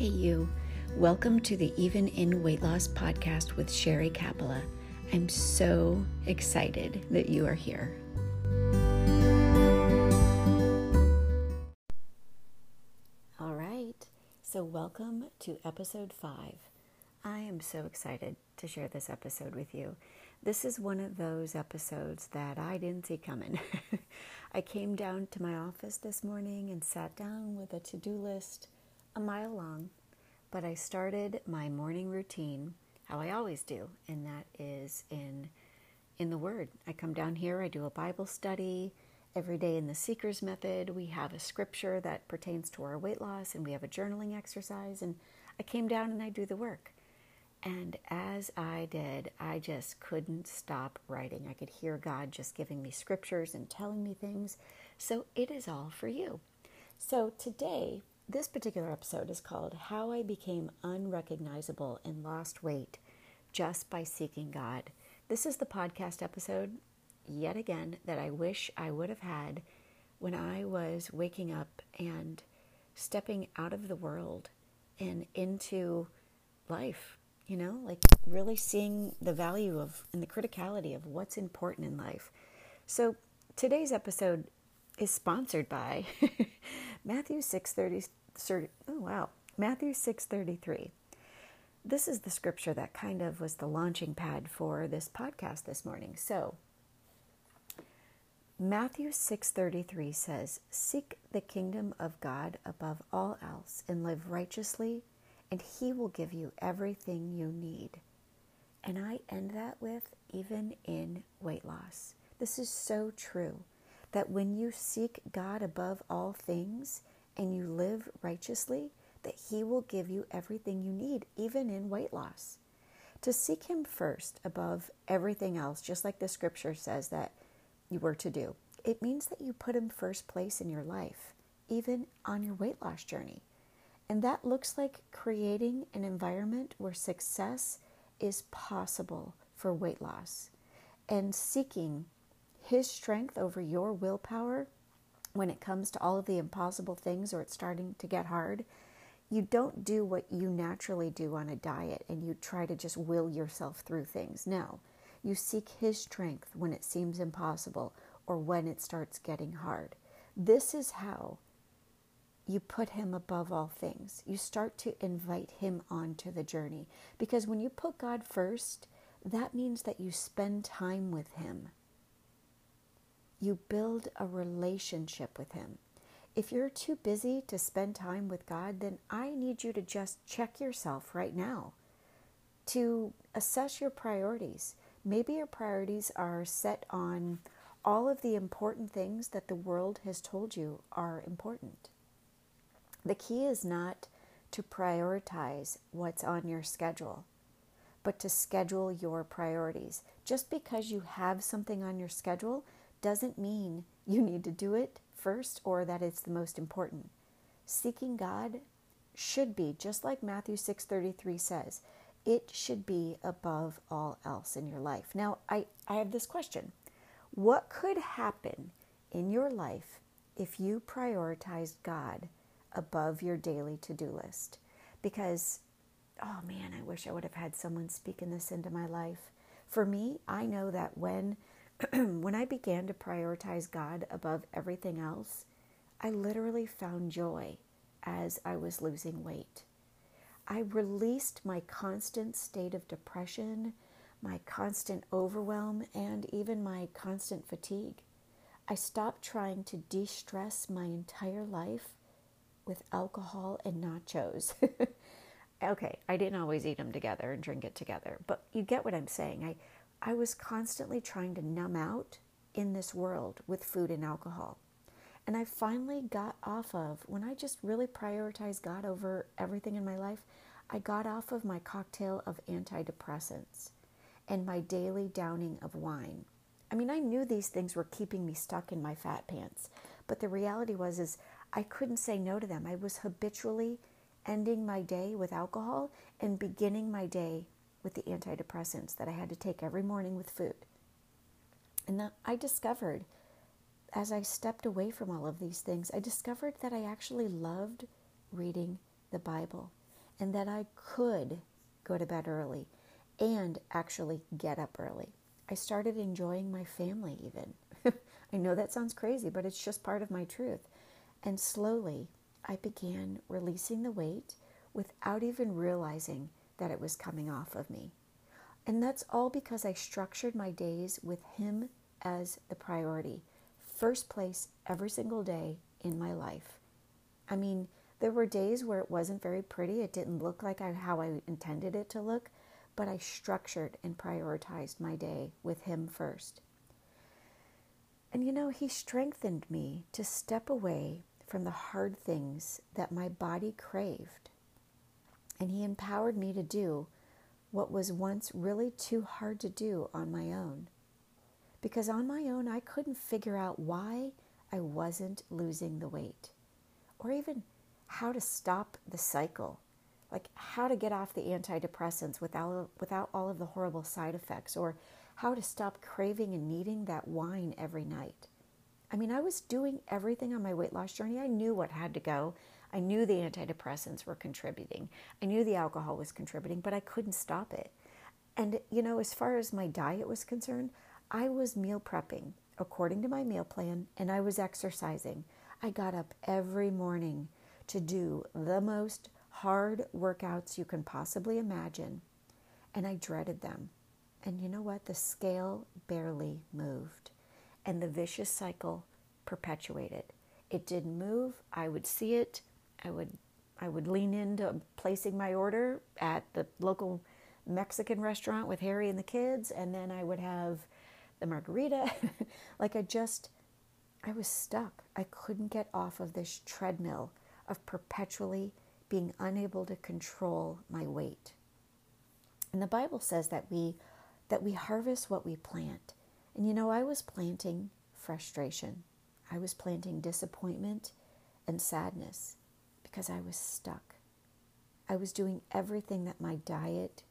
Hey, you. Welcome to the Even in Weight Loss podcast with Sherry Capella. I'm so excited that you are here. All right, so welcome to episode five. I am so excited to share this episode with you. This is one of those episodes that I didn't see coming. I came down to my office this morning and sat down with a to do list a mile long, but I started my morning routine how I always do, and that is in in the Word. I come down here, I do a Bible study every day in the Seeker's Method. We have a scripture that pertains to our weight loss, and we have a journaling exercise. And I came down and I do the work. And as I did, I just couldn't stop writing. I could hear God just giving me scriptures and telling me things. So it is all for you. So today, this particular episode is called How I Became Unrecognizable and Lost Weight Just by Seeking God. This is the podcast episode, yet again, that I wish I would have had when I was waking up and stepping out of the world and into life, you know, like really seeing the value of and the criticality of what's important in life. So today's episode is sponsored by Matthew 6:30 oh wow, Matthew 6:33. This is the scripture that kind of was the launching pad for this podcast this morning. So, Matthew 6:33 says, "Seek the kingdom of God above all else and live righteously, and he will give you everything you need." And I end that with even in weight loss. This is so true that when you seek God above all things, and you live righteously, that He will give you everything you need, even in weight loss. To seek Him first above everything else, just like the scripture says that you were to do, it means that you put Him first place in your life, even on your weight loss journey. And that looks like creating an environment where success is possible for weight loss and seeking His strength over your willpower when it comes to all of the impossible things or it's starting to get hard, you don't do what you naturally do on a diet and you try to just will yourself through things. No, you seek His strength when it seems impossible or when it starts getting hard. This is how you put Him above all things. You start to invite Him onto the journey because when you put God first, that means that you spend time with Him you build a relationship with Him. If you're too busy to spend time with God, then I need you to just check yourself right now to assess your priorities. Maybe your priorities are set on all of the important things that the world has told you are important. The key is not to prioritize what's on your schedule, but to schedule your priorities. Just because you have something on your schedule doesn't mean you need to do it first or that it's the most important. Seeking God should be just like Matthew 6:33 says, it should be above all else in your life. Now, I, I have this question. What could happen in your life if you prioritized God above your daily to-do list? Because oh man, I wish I would have had someone speaking this into my life. For me, I know that when when I began to prioritize God above everything else, I literally found joy as I was losing weight. I released my constant state of depression, my constant overwhelm, and even my constant fatigue. I stopped trying to de stress my entire life with alcohol and nachos. okay, I didn't always eat them together and drink it together, but you get what I'm saying. I, I was constantly trying to numb out in this world with food and alcohol. And I finally got off of, when I just really prioritized God over everything in my life, I got off of my cocktail of antidepressants and my daily downing of wine. I mean, I knew these things were keeping me stuck in my fat pants, but the reality was is I couldn't say no to them. I was habitually ending my day with alcohol and beginning my day with the antidepressants that I had to take every morning with food. And that I discovered, as I stepped away from all of these things, I discovered that I actually loved reading the Bible. and that I could go to bed early and actually get up early. I started enjoying my family even. I know that sounds crazy, but it's just part of my truth. And slowly, I began releasing the weight without even realizing that it was coming off of me. And that's all because I structured my days with Him as the priority, first place every single day in my life. I mean, there were days where it wasn't very pretty. It didn't look like I, how I intended it to look, but I structured and prioritized my day with Him first. And you know, He strengthened me to step away from the hard things that my body craved. And He empowered me to do what was once really too hard to do on my own. Because on my own, I couldn't figure out why I wasn't losing the weight or even how to stop the cycle, like how to get off the antidepressants without, without all of the horrible side effects, or how to stop craving and needing that wine every night. I mean, I was doing everything on my weight loss journey. I knew what had to go. I knew the antidepressants were contributing. I knew the alcohol was contributing, but I couldn't stop it. And, you know, as far as my diet was concerned, I was meal prepping according to my meal plan and I was exercising. I got up every morning to do the most hard workouts you can possibly imagine, and I dreaded them. And you know what? The scale barely moved, and the vicious cycle perpetuated. It didn't move. I would see it. I would I would lean into placing my order at the local Mexican restaurant with Harry and the kids, and then I would have the margarita. like I just, I was stuck. I couldn't get off of this treadmill of perpetually being unable to control my weight. And the Bible says that we that we harvest what we plant. And you know, I was planting frustration. I was planting disappointment and sadness because I was stuck. I was doing everything that my diet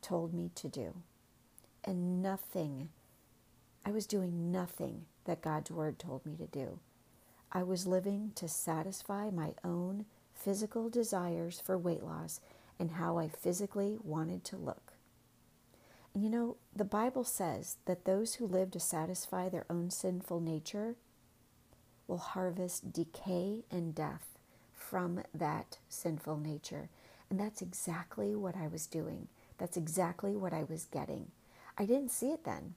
told me to do. And nothing, I was doing nothing that God's word told me to do. I was living to satisfy my own physical desires for weight loss and how I physically wanted to look. And you know, the Bible says that those who live to satisfy their own sinful nature will harvest decay and death from that sinful nature. And that's exactly what I was doing. That's exactly what I was getting. I didn't see it then,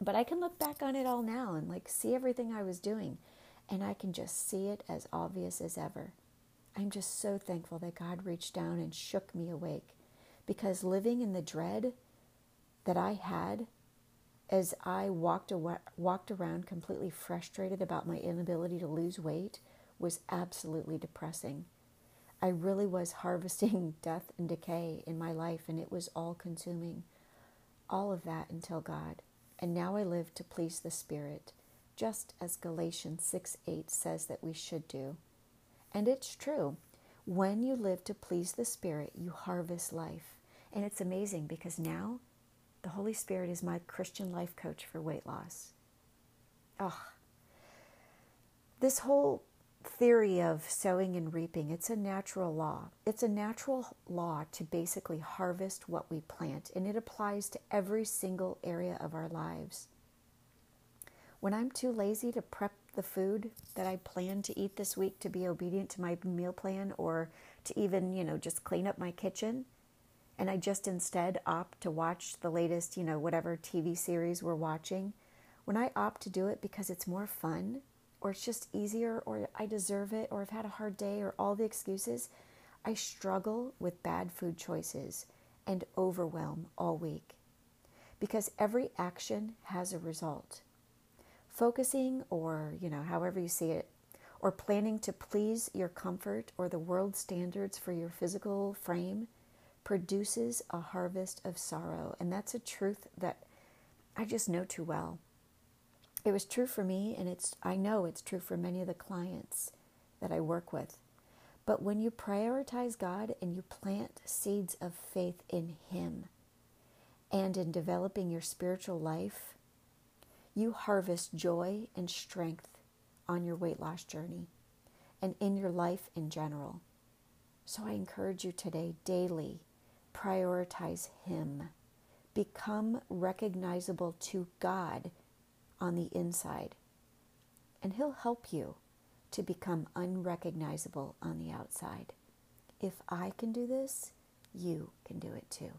but I can look back on it all now and like see everything I was doing and I can just see it as obvious as ever. I'm just so thankful that God reached down and shook me awake because living in the dread that I had as I walked, awa- walked around completely frustrated about my inability to lose weight was absolutely depressing. I really was harvesting death and decay in my life, and it was all consuming. All of that until God. And now I live to please the Spirit just as Galatians 6 8 says that we should do. And it's true. When you live to please the Spirit, you harvest life. And it's amazing because now the Holy Spirit is my Christian life coach for weight loss. Oh, this whole theory of sowing and reaping, it's a natural law. It's a natural law to basically harvest what we plant, and it applies to every single area of our lives. When I'm too lazy to prep the food that I plan to eat this week to be obedient to my meal plan or to even, you know, just clean up my kitchen, and I just instead opt to watch the latest, you know, whatever TV series we're watching, when I opt to do it because it's more fun or it's just easier or I deserve it or I've had a hard day or all the excuses, I struggle with bad food choices and overwhelm all week. Because every action has a result focusing or, you know, however you see it, or planning to please your comfort or the world standards for your physical frame produces a harvest of sorrow. And that's a truth that I just know too well. It was true for me, and it's I know it's true for many of the clients that I work with. But when you prioritize God and you plant seeds of faith in Him and in developing your spiritual life, you harvest joy and strength on your weight loss journey and in your life in general. So I encourage you today, daily, prioritize Him. Become recognizable to God on the inside. And He'll help you to become unrecognizable on the outside. If I can do this, you can do it too.